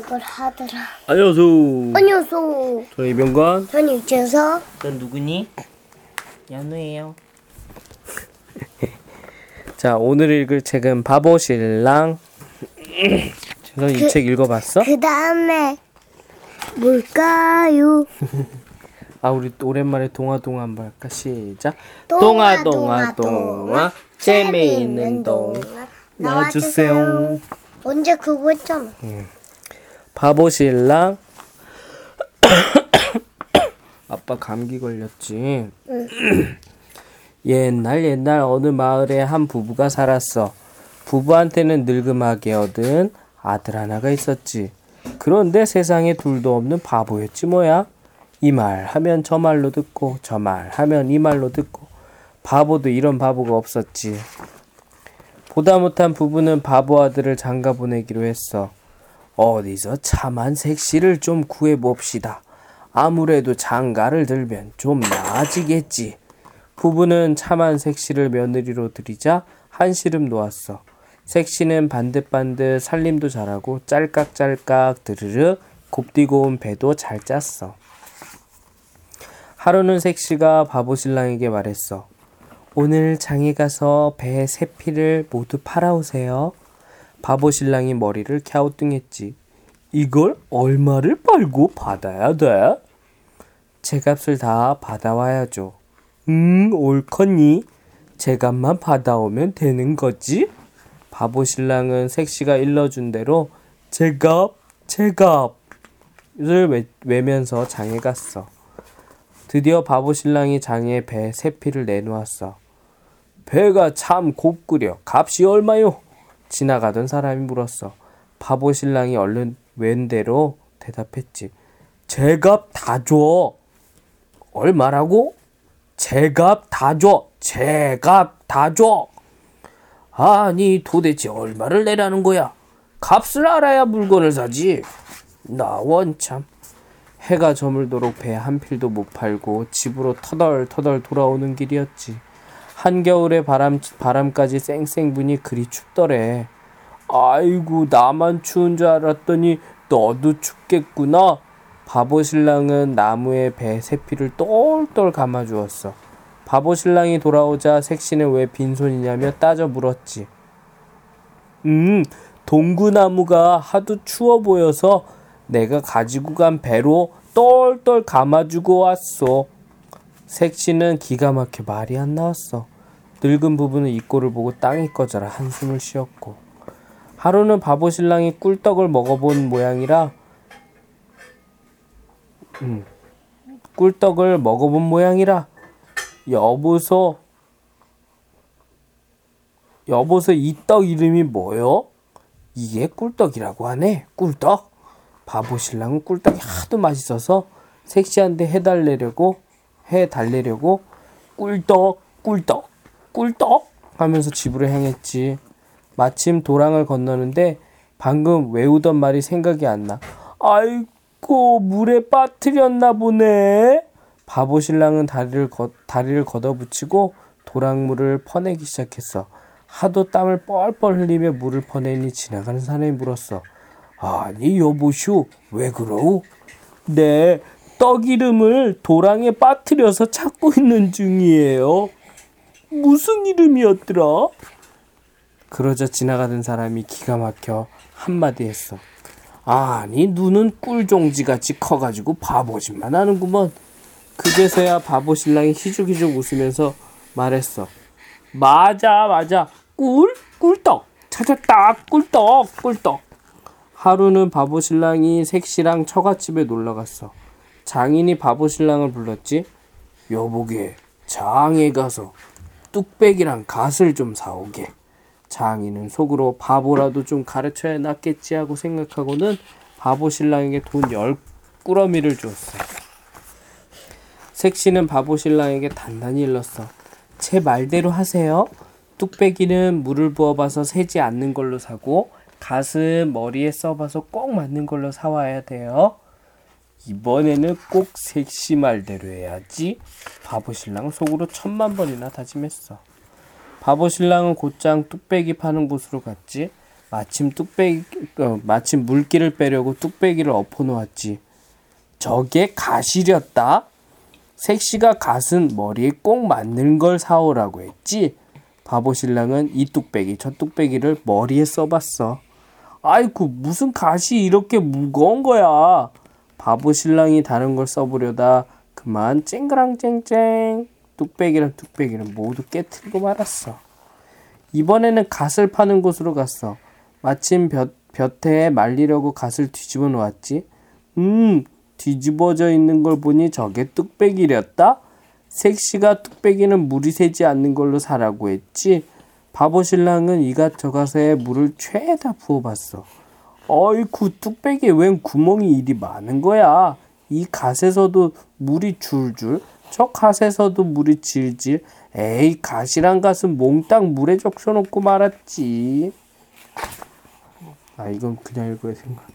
이걸 하더라. 안녕하세요. 안녕하세요. 저 이병관. 저는 유재석. 넌 누구니? 연우예요. 자, 오늘 읽을 책은 바보 신랑. 재선 이책 읽어봤어? 그 다음에 뭘까요? 아, 우리 또 오랜만에 동화 동화 한번 할까? 시작. 동화, 동화, 동화, 동화. 재미있는 동화. 나와주세요. 언제 그거 했잖아. 바보신랑. 아빠 감기 걸렸지. 옛날 옛날 어느 마을에 한 부부가 살았어. 부부한테는 늙음하게 얻은 아들 하나가 있었지. 그런데 세상에 둘도 없는 바보였지 뭐야. 이 말 하면 저 말로 듣고 저 말 하면 이 말로 듣고 바보도 이런 바보가 없었지. 보다 못한 부부는 바보 아들을 장가 보내기로 했어. 어디서 참한 색시를 좀 구해봅시다. 아무래도 장가를 들면 좀 나아지겠지. 부부는 참한 색시를 며느리로 들이자 한시름 놓았어. 색시는 반듯반듯 살림도 잘하고 짤깍짤깍 드르르 곱디고 온 배도 잘 짰어. 하루는 색시가 바보 신랑에게 말했어. 오늘 장에 가서 배 세 피를 모두 팔아오세요. 바보 신랑이 머리를 갸우뚱했지. 이걸 얼마를 팔고 받아야 돼? 제 값을 다 받아와야죠. 음, 옳거니. 제 값만 받아오면 되는 거지? 바보 신랑은 색시가 일러준 대로 제 값, 제 값을 외, 외면서 장에 갔어. 드디어 바보 신랑이 장에 배 세 피를 내놓았어. 배가 참 곱구려. 값이 얼마요? 지나가던 사람이 물었어. 바보 신랑이 얼른 웬대로 대답했지. 제값 다 줘. 얼마라고? 제값 다 줘. 제값 다 줘. 아니 도대체 얼마를 내라는 거야? 값을 알아야 물건을 사지. 나 원참. 해가 저물도록 배 한 필도 못 팔고 집으로 터덜터덜 돌아오는 길이었지. 한겨울에 바람, 바람까지 쌩쌩 부니 그리 춥더래. 아이고, 나만 추운 줄 알았더니 너도 춥겠구나. 바보 신랑은 나무에 배 세피를 똘똘 감아주었어. 바보 신랑이 돌아오자 색시는 왜 빈손이냐며 따져 물었지. 음, 동구나무가 하도 추워 보여서 내가 가지고 간 배로 똘똘 감아주고 왔어. 색시는 기가 막혀 말이 안 나왔어. 늙은 부부는 이 꼴을 보고 땅이 꺼져라 한숨을 쉬었고. 하루는 바보 신랑이 꿀떡을 먹어본 모양이라 음, 꿀떡을 먹어본 모양이라. 여보소 여보소 이 떡 이름이 뭐요? 이게 꿀떡이라고 하네 꿀떡. 바보 신랑은 꿀떡이 하도 맛있어서 섹시한데 해달래려고 해달래려고 꿀떡 꿀떡 꿀떡 하면서 집으로 향했지. 마침 도랑을 건너는데 방금 외우던 말이 생각이 안 나. 아이고 물에 빠뜨렸나 보네. 바보 신랑은 다리를 걷, 다리를 걷어붙이고 도랑물을 퍼내기 시작했어. 하도 땀을 뻘뻘 흘리며 물을 퍼내니 지나가는 사람이 물었어. 아니 여보슈 왜 그러우? 네, 떡 이름을 도랑에 빠뜨려서 찾고 있는 중이에요. 무슨 이름이었더라? 그러자 지나가던 사람이 기가 막혀 한마디 했어. 아니 눈은 꿀종지같이 커가지고 바보짓만 하는구먼. 그제서야 바보 신랑이 희죽희죽 웃으면서 말했어. 맞아 맞아 꿀 꿀떡 찾았다 꿀떡 꿀떡. 하루는 바보 신랑이 색시랑 처갓집에 놀러 갔어. 장인이 바보 신랑을 불렀지. 여보게 장에 가서 뚝배기랑 갓을 좀 사오게. 장인은 속으로 바보라도 좀 가르쳐야 낫겠지 하고 생각하고는 바보 신랑에게 돈 열 꾸러미를 주었어. 색시는 바보 신랑에게 단단히 일렀어. 제 말대로 하세요. 뚝배기는 물을 부어봐서 새지 않는 걸로 사고 갓은 머리에 써봐서 꼭 맞는 걸로 사와야 돼요. 이번에는 꼭 색시 말대로 해야지. 바보 신랑은 속으로 천만 번이나 다짐했어. 바보 신랑은 곧장 뚝배기 파는 곳으로 갔지. 마침 뚝배기 어, 마침 물기를 빼려고 뚝배기를 엎어 놓았지. 저게 가시렸다. 색시가 갓은 머리에 꼭 맞는 걸 사오라고 했지. 바보 신랑은 이 뚝배기 저 뚝배기를 머리에 써봤어. 아이쿠 무슨 갓이 이렇게 무거운 거야. 바보 신랑이 다른 걸 써보려다 그만 쨍그랑쨍쨍 뚝배기랑 뚝배기는 모두 깨트리고 말았어. 이번에는 갓을 파는 곳으로 갔어. 마침 볕, 볕에 말리려고 갓을 뒤집어 놓았지. 음, 뒤집어져 있는 걸 보니 저게 뚝배기렸다? 색시가 뚝배기는 물이 새지 않는 걸로 사라고 했지. 바보 신랑은 이갓저갓에 물을 죄다 부어봤어. 어이쿠 뚝배기에 웬 구멍이 이리 많은 거야. 이 갓에서도 물이 줄줄, 저 갓에서도 물이 질질. 에이 갓이란 갓은 몽땅 물에 적셔놓고 말았지. 아 이건 그냥 읽어야 거야.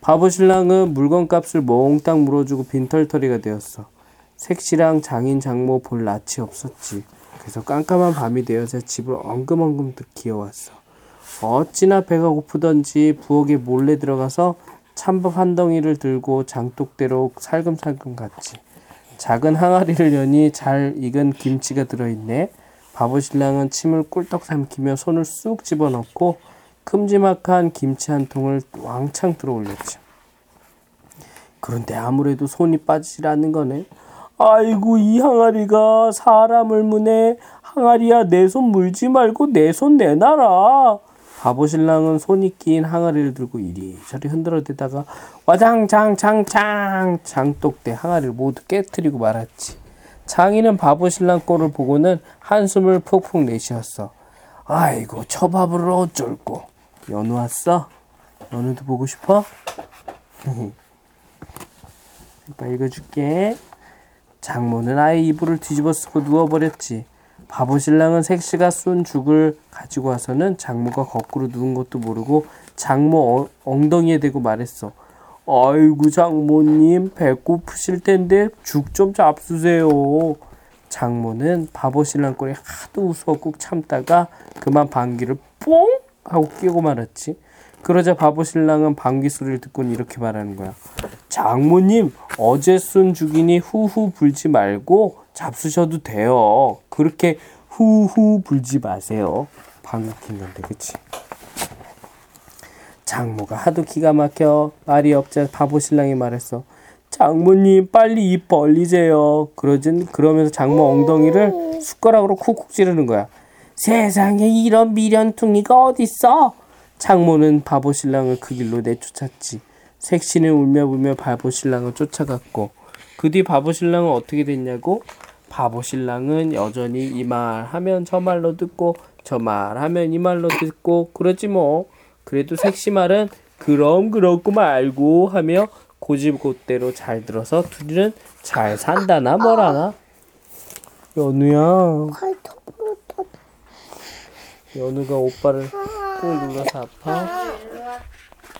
바보 신랑은 물건값을 몽땅 물어주고 빈털터리가 되었어. 색시랑 장인 장모 볼 낯이 없었지. 그래서 깜깜한 밤이 되어서 집을 엉금엉금 기어왔어. 어찌나 배가 고프던지 부엌에 몰래 들어가서 찬밥 한 덩이를 들고 장독대로 살금살금 갔지. 작은 항아리를 여니 잘 익은 김치가 들어있네. 바보 신랑은 침을 꿀떡 삼키며 손을 쑥 집어넣고 큼지막한 김치 한 통을 왕창 들어 올렸지. 그런데 아무래도 손이 빠지질 않는 거네. 아이고 이 항아리가 사람을 무네. 항아리야 내 손 물지 말고 내 손 내놔라. 바보 신랑은 손이 낀 항아리를 들고 이리저리 흔들어대다가 와장장장장 장독대 항아리를 모두 깨뜨리고 말았지. 장인은 바보 신랑 꼴을 보고는 한숨을 푹푹 내쉬었어. 아이고 저 밥을 어쩔꼬. 연우 왔어? 연우도 보고 싶어? 읽어줄게. 장모는 아예 이불을 뒤집어 쓰고 누워버렸지. 바보 신랑은 색시가 쏜 죽을 가지고 와서는 장모가 거꾸로 누운 것도 모르고 장모 어- 엉덩이에 대고 말했어. 아이고 장모님 배고프실 텐데 죽 좀 잡수세요. 장모는 바보 신랑 꼴에 하도 웃어 꾹 참다가 그만 방귀를 뽕 하고 끼고 말았지. 그러자 바보 신랑은 방귀 소리를 듣고는 이렇게 말하는 거야. 장모님 어제 쓴 죽이니 후후 불지 말고 잡수셔도 돼요. 그렇게 후후 불지 마세요. 방귀 낀 건데 그치? 장모가 하도 기가 막혀 말이 없자 바보 신랑이 말했어. 장모님 빨리 입 벌리세요. 그러진 그러면서 장모 엉덩이를 숟가락으로 쿡쿡 찌르는 거야. 세상에 이런 미련퉁이가 어딨어? 장모는 바보 신랑을 그 길로 내쫓았지. 색시는 울며 불며 바보 신랑을 쫓아갔고 그 뒤 바보 신랑은 어떻게 됐냐고? 바보 신랑은 여전히 이 말 하면 저 말로 듣고 저 말 하면 이 말로 듣고 그러지 뭐. 그래도 색시 말은 그럼 그렇고 말고 하며 고집곧대로 잘 들어서 둘이는 잘 산다나 뭐라나. 연우야, 연우가 오빠를 꾹 눌러서 아파.